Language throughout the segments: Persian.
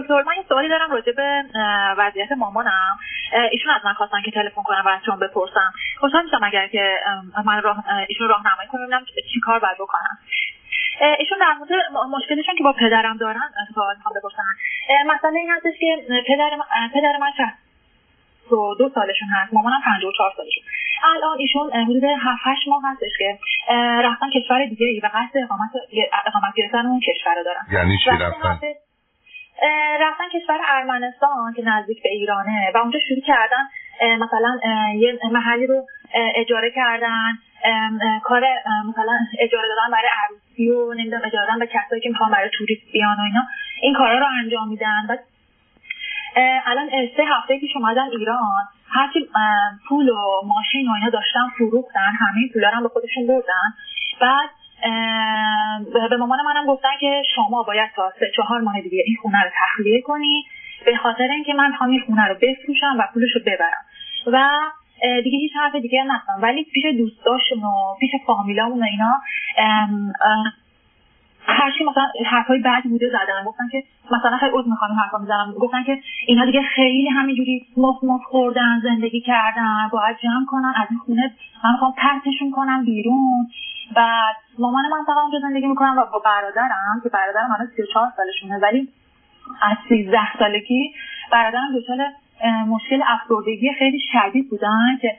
دکتر من یه سوالی دارم راجع به وضعیت مامانم. ایشون از من خواستن که تلفن کنم و از شما بپرسم خوشحال میشم اگر که من راه ایشون راهنمایی کنم ببینم چیکار باید بکنم ایشون در مورد مشکلشون که با پدرم دارن سوال می‌خوام بپرسن. مسئله این هستش که پدر من, پدر من دو, دو سالشون هست. مامانم 54 سالشون. الان ایشون حدود 7 8 ماه هستش که رفتن کشور دیگه ای و قصد اقامت اقامت گرفتن اون کشور رو دارن. یعنی چی رفتن؟ رفتن کشور ارمنستان که نزدیک به ایرانه و اونجا شروع کردن مثلا یه محلی رو اجاره کردن کار مثلا اجاره دادن برای عروسی و نمی‌دونم اجاره دادن به کسایی که می‌خوان برای توریست بیان و اینا. این کارا رو انجام میدن. و الان سه هفته پیش اومدن ایران. هرچی پول و ماشین و اینا داشتن فروختن همه پولا رو به خودشون بردن. بعد به مامان منم گفتن که شما باید تا سه چهار ماه دیگه این خونه رو تخلیه کنی. به خاطر اینکه من این خونه رو بفروشم و پولش رو ببرم. و دیگه هیچ حرف دیگه نستم ولی پیش دوستاشون و پیش فامیلامون و اینا هرچی مثلا حرفای بعد بوده زدن گفتن که مثلا خیلی عذر می‌خوام حرفا می‌زنم. گفتن که اینا دیگه خیلی همینجوری مف مف خوردن زندگی کردن باید جمع کنن از این خونه من می‌خوام پرتشون کنم بیرون. بعد مامان من فقط اونجا زندگی می‌کنم و با برادرم که برادرم الان 34 سالشونه ولی از 13 سالگی برادرم دچار مشکل افسردگی خیلی شدید بودن که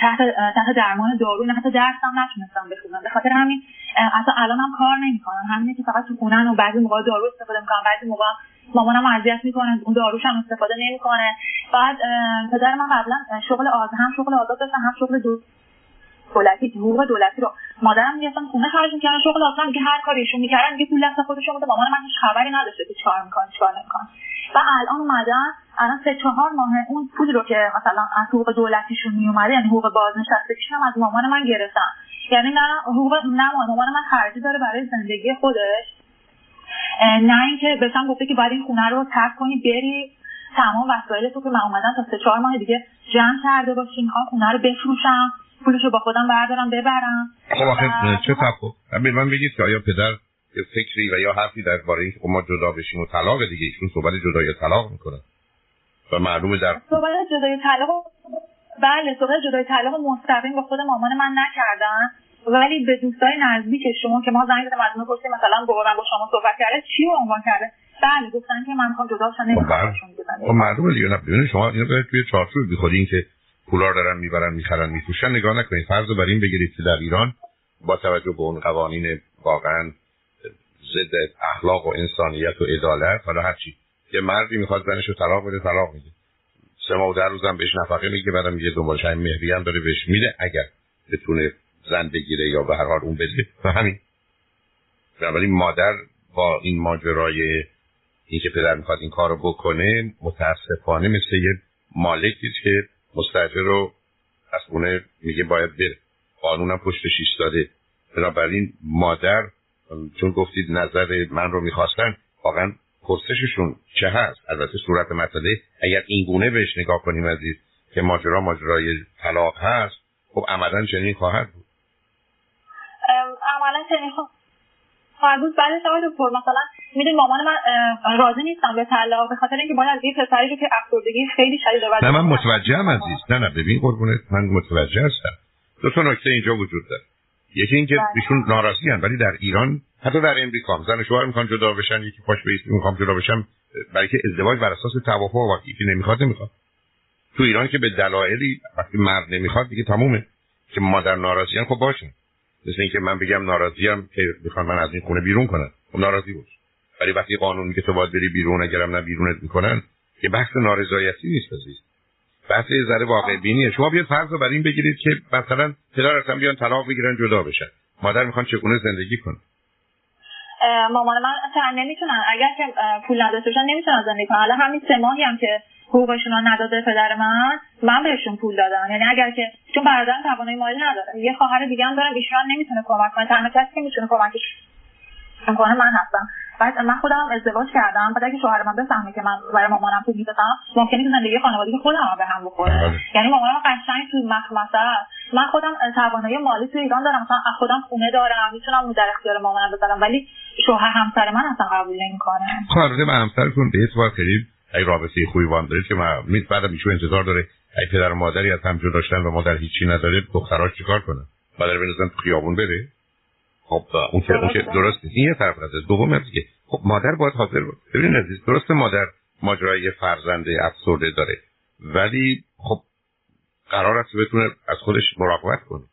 تحت تحت درمان دارو نه حتی درس هم نتونستم بخونم. به خاطر همین اصلا الان هم کار نمی‌کنن همینه که فقط تو خونن و بعضی موقع دارو استفاده می‌کنن بعضی موقع مامانم اذیت می‌کنه اون داروش هم استفاده نمی‌کنه. بعد پدر من قبلا شغل آز هم شغل آزاد داشتن هم شغل دو دولتی حقوق دولتی رو. مادرم می‌گفتن خونه خرج می‌کردن شغل آزاد میگه هر کاری ایشون می‌کردن پول دست خودشون بوده مامان من هیچ خبری نداشته که چیکار می‌کنه چیکار نمی‌کنه. و الان اومدن الان سه چهار ماه اون پولی رو که مثلا از حقوق دولتیشون میومده یعنی حقوق بازنشستگیشون هم از مامان من گرفتن. یعنی نه حقوق نه مامان من خرجی داره برای زندگی خودش. نه اینکه بهشم گفته که باید این خونه رو ترک کنی بری تمام وسایل تو که من اومدم تا سه چهار ماه دیگه جمع کرده باشی می‌خوام خونه رو بفروشم. پولش رو با خودم بردارم ببرم. خب آخه چه خب من بگید که آیا پدر یه فکری و یا حرفی درباره اینکه خب ما جدا بشیم و طلاق دیگه ایشون صحبت جدای طلاق می‌کنن و معلومه در صحبت جدای طلاق بله صحبت جدای طلاق مستقیم با خود مامان من نکردن ولی به دوستای نزدیک شما که ما زنگ زدیم از پرسیم مثلا با با شما صحبت کرده چی رو عنوان کرده؟ بله گفتن که من می‌خوام جدا شم خب معلومه دیگه نه شما اینو توی چارچوب بخورین که پولا دارن می‌برن می‌خرن میفروشن. نگاه نکنید فرض بر این بگیرید که در ایران با توجه به اون قوانین واقعا ضد اخلاق و انسانیت و عدالت حالا هرچی یه مردی می‌خواد زنش رو طلاق بده طلاق میده. سه ماه در روزم بهش نفقه میگه بعدم میگه دنبالش همین مهری هم داره بهش میده اگر بتونه زن بگیره یا به هر حال اون بده. و همین. بنابراین مادر با این ماجرای اینکه پدر می‌خواد این کارو بکنه متاسفانه مثل یه مالکی که مستجر رو از خونه میگه باید بره. قانونم پشتش ایستاده بنابراین مادر چون گفتید نظر من رو می‌خواستن واقعا پرسششون چه هست؟ البته صورت مسئله اگر این گونه بهش نگاه کنیم عزیز که ماجرا ماجرای طلاق هست خب عملا چنین خواهد بود. عملا چنین خواهد بود. بله شما دکتر مثلا می‌دونی مامان من راضی نیستم به طلاق به خاطر اینکه باید از یه پسری رو که افسردگی خیلی شدید نه من متوجه هم عزیز. نه نه ببین قربونت من متوجه هستم. دو تا نکته اینجا وجود داره. یکی اینکه بله. ایشون ناراضی ولی در ایران حتی در امریکا زن شوهر می‌خوان جدا بشن یکی پاش به می‌خوام جدا بشم برای که ازدواج بر اساس توافق و یکی نمی‌خواد نمی‌خواد. تو ایران که به دلایلی وقتی مرد نمی‌خواد دیگه تمومه. که مادر ناراضیان خب باشن مثل اینکه من بگم ناراضیم که می‌خوان من از این خونه بیرون کنن. خب ناراضی باش. ولی وقتی قانون که تو باید بری بیرون اگرم نه بیرونت می‌کنن که بحث نارضایتی نیست عزیز. بحث ذره واقع بینیه. شما بیاید فرض رو بر این بگیرید که مثلا پدر اصلا بیان طلاق بگیرن جدا بشن. مادر می‌خوان چگونه زندگی کنن؟ مامان من اصلا نمی‌تونن. اگر که پول نداشته باشن نمی‌تونن زندگی کنن. حالا همین سه ماهی هم که حقوقشون رو نداده پدر من من بهشون پول دادم. یعنی اگر که چون برادرم توانایی مالی نداره. یه خواهر دیگه هم دارم ایشون نمی‌تونه کمک کنه. تنها کسی که می‌تونه کمکش کنه من هستم. بعد من خودم ازدواج کردم. بعد اگه شوهر من بفهمه که من برای مامانم پول می‌دادم ممکنه که زندگی خانوادگی خودم به هم بخوره. بله. یعنی مامانم قشنگ تو مخمسه من خودم توانایی مالی تو ایران دارم. مثلا خودم خونه دارم می‌تونم اون در اختیار مامانم بذارم ولی شوهر همسر من اصلا قبول نمی‌کنه. البته من همسرتون به اعتبار خیلی ای رابطه خوبی هم داره که من بعد ایشون انتظار داره ای پدر و مادری از هم جدا داشتن و مادر هیچی نداره دختراش چیکار کنه؟ مادر بنزن تو خیابون بره. خب اون که اون که درست نیست. این یه طرف از دوم از که خب مادر باید حاضر بود ببینید عزیز درست مادر ماجرای فرزنده افسرده داره. ولی خب قرار است بتونه از خودش مراقبت کنه.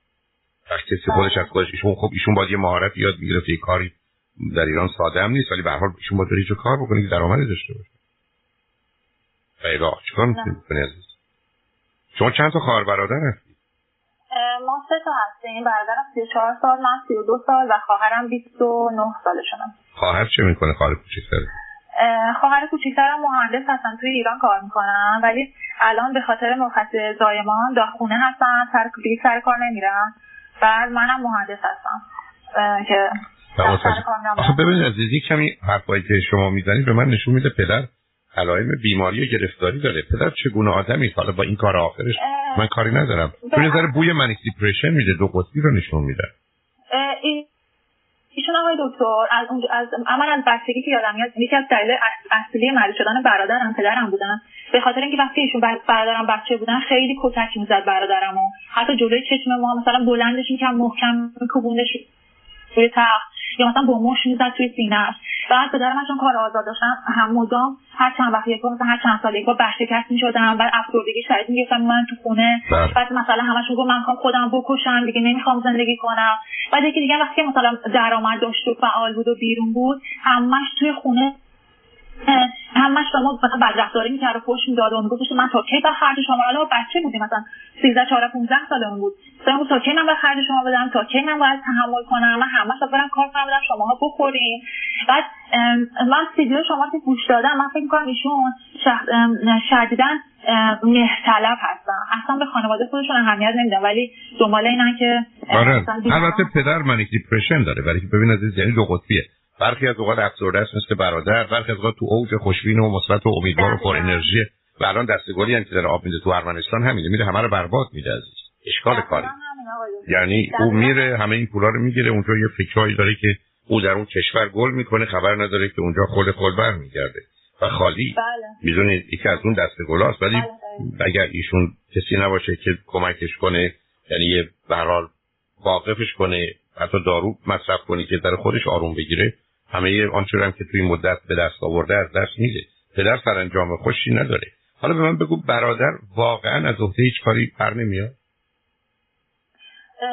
وقتی کسی خودش از خودش ایشون خب ایشون باید یه مهارت یاد بگیره یه کاری در ایران ساده هم نیست ولی به هر حال ایشون باید چه کار بکنه که درآمدی داشته باشه. خیلی چیکار می‌تونید بکنی عزیز؟ شما چند تا خواهر برادر ما سه تا هستیم. برادرم 34 سال من 32 سال و خواهرم 29 سالشونم خواهر چه می‌کنه؟ خواهر کوچیک‌تر. خواهر کوچیکترم مهندس هستن توی ایران کار می‌کنن ولی الان به خاطر مرخصی زایمان داخونه هستن سر سر کار نمیرن. بعد منم مهندس هستم که آخه ببینید عزیزی کمی حرفایی که شما می‌زنید به من نشون میده پدر علائم بیماری و گرفتاری داره. پدر چگونه آدمی حالا با این کار آخرش من کاری ندارم. تو نظر بوی منیک دیپریشن میده دو قطبی رو نشون میده. ایشون آقای دکتر از اونجا از من از بچگی که یادم میاد یکی از دلایل اصلی مریض شدن برادرم پدرم بودن. به خاطر اینکه وقتی ایشون برادرم بچه بودن خیلی کتک می‌زد برادرم و حتی جلوی چشم ما مثلا بلندش می‌کرد محکم میکوبوندش روی تخت. یا مثلا با مش می‌زد توی سینه‌اش بعد پدرم چون کار آزاد داشتم هم مدام هر چند وقت یک مثلا هر چند سال یک بار برشکست می‌شدم بعد افسردگی شدید می‌گفتم من تو خونه. بله. بعد مثلا همش میگم من می‌خوام خودم بکشم دیگه نمی‌خوام زندگی کنم. بعد یکی دیگه وقتی مثلا درآمد داشت و فعال بود و بیرون بود همش توی خونه همش شما مثلا بدرفتاری می‌کرد و پشت می‌داد و می‌گفت من تا کی به خرج شما حالا بچه بودیم؟ مثلا 13 14 15 سالمون بود. مثلا تا کی من به خرج شما بدم؟ تا کی من باید تحمل کنم؟ من همش برم کار کنم بدم شماها بخورین. بعد من ویدیو شما که گوش دادم من فکر می‌کنم ایشون شدیدا مهرطلب هستن. اصلا به خانواده خودشون اهمیت نمیدن ولی دنبال اینن که آره. البته پدر منیک دیپرشن داره ولی ببین عزیز یعنی دو قطبیه. برخی از اوقات افسرده است مثل برادر برخی از اوقات تو اوج خوشبین و مثبت و امیدوار و پر انرژی. و الان دستگلی هم که داره آب میده تو ارمنستان همینه میره همه رو برباد میده عزیز. اشکال کاری. یعنی او میره همه این پولا رو می‌گیره اونجا یه فکرایی داره که او در اون کشور گل می‌کنه خبر نداره که اونجا خود خود برمیگرده. و خالی. بله. می‌دونید یکی از اون دست گلاست. ولی بله، بله. اگر ایشون کسی نباشه که کمکش کنه یعنی یه برحال واقفش کنه حتی دارو مصرف کنی که در خودش آروم بگیره همه آنچه هم که توی مدت به دست آورده از دست میده. پدر سرانجام خوشی نداره. حالا به من بگو برادر واقعا از عهده هیچ کاری پر نمیاد؟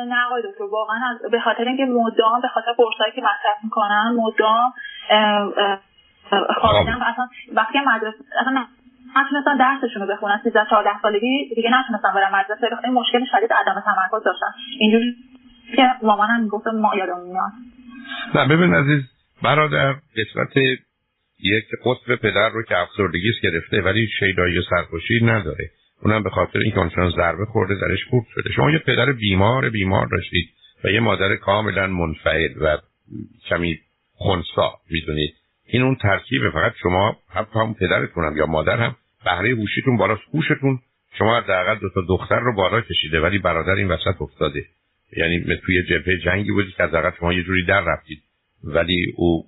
نه آقای دکتر واقعا به خاطر اینکه مدام به خاطر قرصایی که مصرف می‌کنن مدام و اصلا وقتی مدرسه اصلا نتونستن درسشون رو بخونن 13 14 سالگی دیگه نتونستن برن مدرسه. این مشکل شدید عدم تمرکز داشتن. اینجوری که مامانم می‌گفت ما یادمون میاد. نه ببین عزیز برادر قسمت یک قطب پدر رو که افسردگیش گرفته ولی شیدایی و سرخوشی نداره. اونم به خاطر اینکه آنچنان ضربه خورده درش خورد شده. شما یه پدر بیمار بیمار داشتید و یه مادر کاملا منفعل و کمی خونسا می‌دونید. این اون ترکیبه. فقط شما حتی هم پدرتون یا مادر هم بهره هوشیتون بالا هوشتون شما حداقل دو تا دختر رو بالا کشیده ولی برادر این وسط افتاده. یعنی توی جبهه جنگی بودید که از شما یه جوری در رفتید. ولی او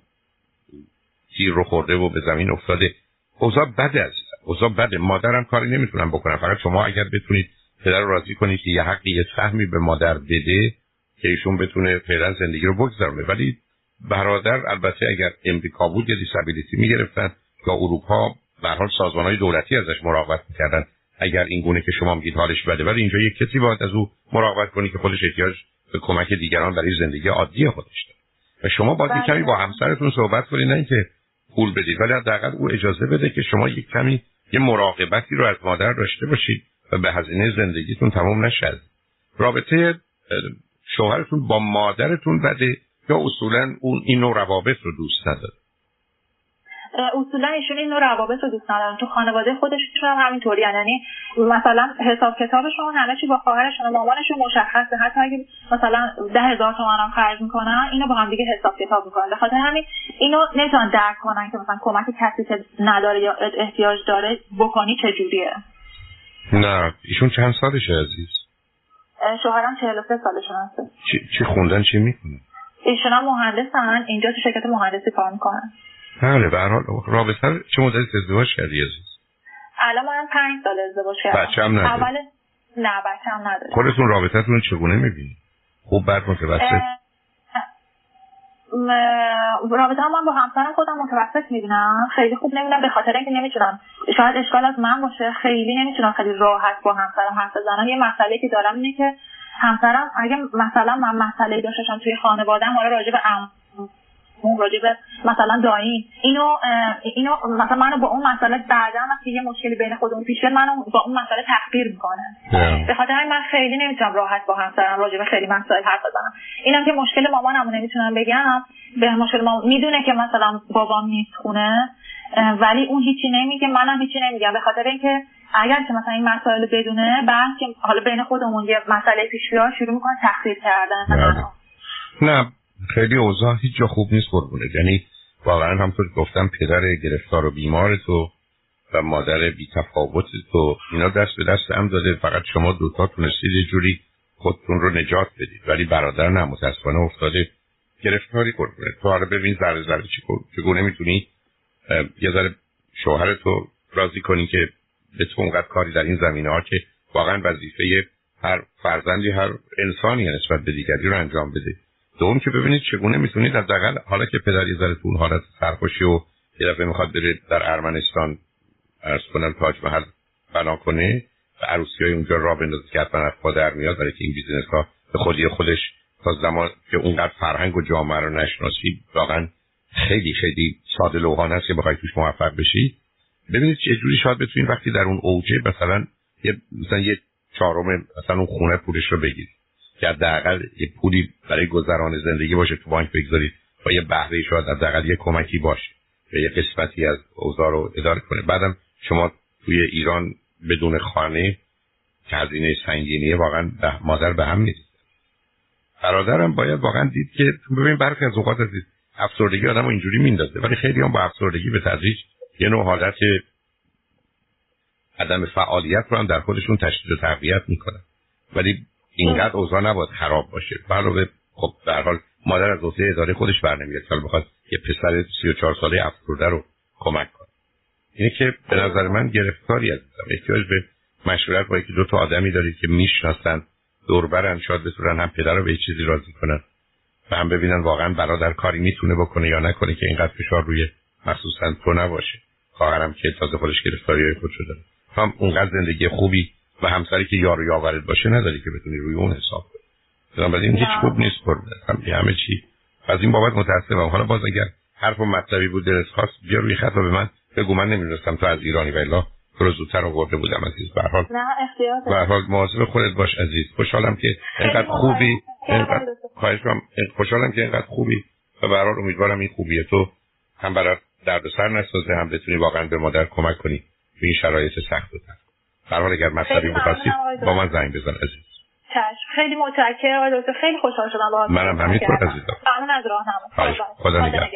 تیر رو خورده و به زمین افتاده. اوضاع بده از اوضاع بده. مادرم کاری نمی‌تونم بکنم. فقط شما اگر بتونید پدر رو راضی کنید که یه حقی یه سهمی به مادر بده که ایشون بتونه فعلا زندگی رو بگذرونه. ولی برادر البته اگر امریکا بود یه دیسابیلیتی می‌گرفتن یا اروپا به حال سازمان های دولتی ازش مراقبت می‌کردن. اگر این گونه که شما میگید حالش بده. ولی اینجا یک کسی باید از او مراقبت کنی که خودش احتیاج به کمک دیگران برای زندگی عادی خودش داره. و شما باید کمی با همسرتون صحبت کنید نه اینکه پول بدید ولی حداقل او اجازه بده که شما یک کمی یه مراقبتی رو از مادر داشته باشید و به هزینه زندگیتون تمام نشد. رابطه شوهرتون با مادرتون بده یا اصولا اون این نوع روابط رو دوست نداره. اصولا ایشون این نوع روابط رو دوست ندارن. تو خانواده خودشون هم همینطوری یعنی مثلا حساب کتابشون همه چی با خواهرشون و مامانشون مشخصه. حتی اگه مثلا ده هزار تومن هم خرج می‌کنن اینو با هم دیگه حساب کتاب می‌کنن. به خاطر همین اینو نمی‌تونن درک کنن که مثلا کمک کسی که نداره یا احتیاج داره بکنی چجوریه. نه ایشون چند سالشه عزیز؟ شوهرم 43 سالشون هست. چی, خوندن چی می‌کنن ایشون هم مهندسن. اینجا تو شرکت مهندسی کار می‌کنن. بله به هر حال رابطه چه مدت ازدواج کردی عزیز؟ الان من 5 سال ازدواج کردم. بچه هم نداری؟ اول نه بچه هم نداری خودتون رابطتون چگونه می‌بینی؟ خوب بعد متوسط؟ رابطه هم من با همسرم خودم متوسط می‌بینم. خیلی خوب نمی‌دونم به خاطر اینکه نمی‌تونم شاید اشکال از من باشه. خیلی نمی‌تونم خیلی راحت با همسرم حرف بزنم. یه مسئله که دارم اینه که همسرم اگه مثلا من مسئله داشتم توی خانواده‌ام حالا راجع به اون راجع به مثلا دایین اینو اینو مثلا منو با اون مسئله بعدا وقتی یه مشکلی بین خودمون پیش بیاد منو با اون مسئله تحقیر می‌کنن به خاطر من خیلی نمی‌تونم راحت با همسرم راجع به خیلی مسائل حرف بزنم. اینم که مشکل مامانمو نمی‌تونم بگم. به مشکل مامان می‌دونه که مثلا بابام نیست خونه ولی اون هیچی نمیگه منم هیچی نمیگم. به خاطر اینکه اگر که مثلا این مسائل بدونه بعد که حالا بین خودمون یه مسئله پیش بیاد شروع می‌کنه تحقیر کردن. نه. خیلی اوضاع هیچ جا خوب نیست قربونه یعنی واقعا همطور گفتم پدر گرفتار و بیمار تو و مادر بی تفاوت تو اینا دست به دست هم داده. فقط شما دوتا تونستید یه جوری خودتون رو نجات بدید. ولی برادر نه متاسفانه افتاده. گرفتاری قربونه تو حالا ببین ذره ذره چگونه می‌تونی یه ذره شوهرتو راضی کنی که به تو اونقدر کاری در این زمینه ها که واقعا وظیفه هر فرزندی هر انسانی نسبت به دیگری رو انجام بده. دوم که ببینید چگونه می‌تونید حداقل حالا که پدر یه ذره تو حالت سرخوشی و یه دفعه می‌خواد بره در ارمنستان عرض کنم تاج محل بنا کنه و عروسی های اونجا را بندازه که حتما از در میاد برای که این business ها به خودی خودش تا زمان که اونقدر فرهنگ و جامعه رو نشناسید واقعا خیلی خیلی ساده لوحان هست که بخواید توش موفق بشید ببینید چه جوری شاید بتونید وقتی در اون اوجه مثلا یه مثلا یه چهارم مثلا اون خونه پولش رو بگیرید. که حداقل یه پولی برای گذران زندگی باشه تو بانک بگذارید و یه بهره شاید حداقل یه کمکی باشه و یه قسمتی از اوضاع رو اداره کنه. بعدم شما توی ایران بدون خانه که هزینه سنگینیه واقعا مادر به هم نیست. برادرم باید واقعا دید که ببین برخی از اوقات از افسردگی آدم اینجوری میندازه ولی خیلی هم با افسردگی به تدریج یه نوع حالت عدم فعالیت رو هم در خودشون تشدید و تقویت می‌کنن. ولی اینقدر اوضاع نباید خراب باشه. علاوه خب در حال مادر از عهده اداره خودش برنمیاد. سال بخواد یه پسر 34 ساله افسرده رو کمک کنه. اینه که به نظر من گرفتاری عزیزم احتیاج به مشورت با یکی دو تا آدمی دارید که می‌شناسن دوربرن شاید بتونن هم پدر رو به چیزی راضی کنن و هم ببینن واقعا برادر کاری می‌تونه بکنه یا نکنه که اینقدر فشار روی مخصوصا تو نباشه. خواهرم که تازه خودش گرفتاری های خود شده هم اونقدر زندگی خوبی و همسری که یارو یاورت باشه نداری که بتونی روی اون حساب کنی. بنابراین هیچ خوب نیست هم همه چی. از این بابت متاسفم. حالا باز اگر حرف و مطلبی بود دلت خواست بیا روی خط و به من بگو. من نمی‌دونستم تو از ایرانی و الا رو زودتر آورده بودم عزیز. به حال. به حال مواظب خودت باش عزیز. خوشحالم که اینقدر خوبی. اینقدر خواهش خوشحالم که اینقدر خوبی و به حال امیدوارم این خوبیه تو هم برات دردسر نسازه هم بتونی واقعا به مادر کمک کنی. به این شرایط سخت و حال اگر مطلبی بخواستید با من زنگ بزن عزیز. خیلی متشکرم آقای دکتر. خیلی خوشحال شدم با منم همینطور عزیزم. ممنون از راهنمایی. خدا نگهدار.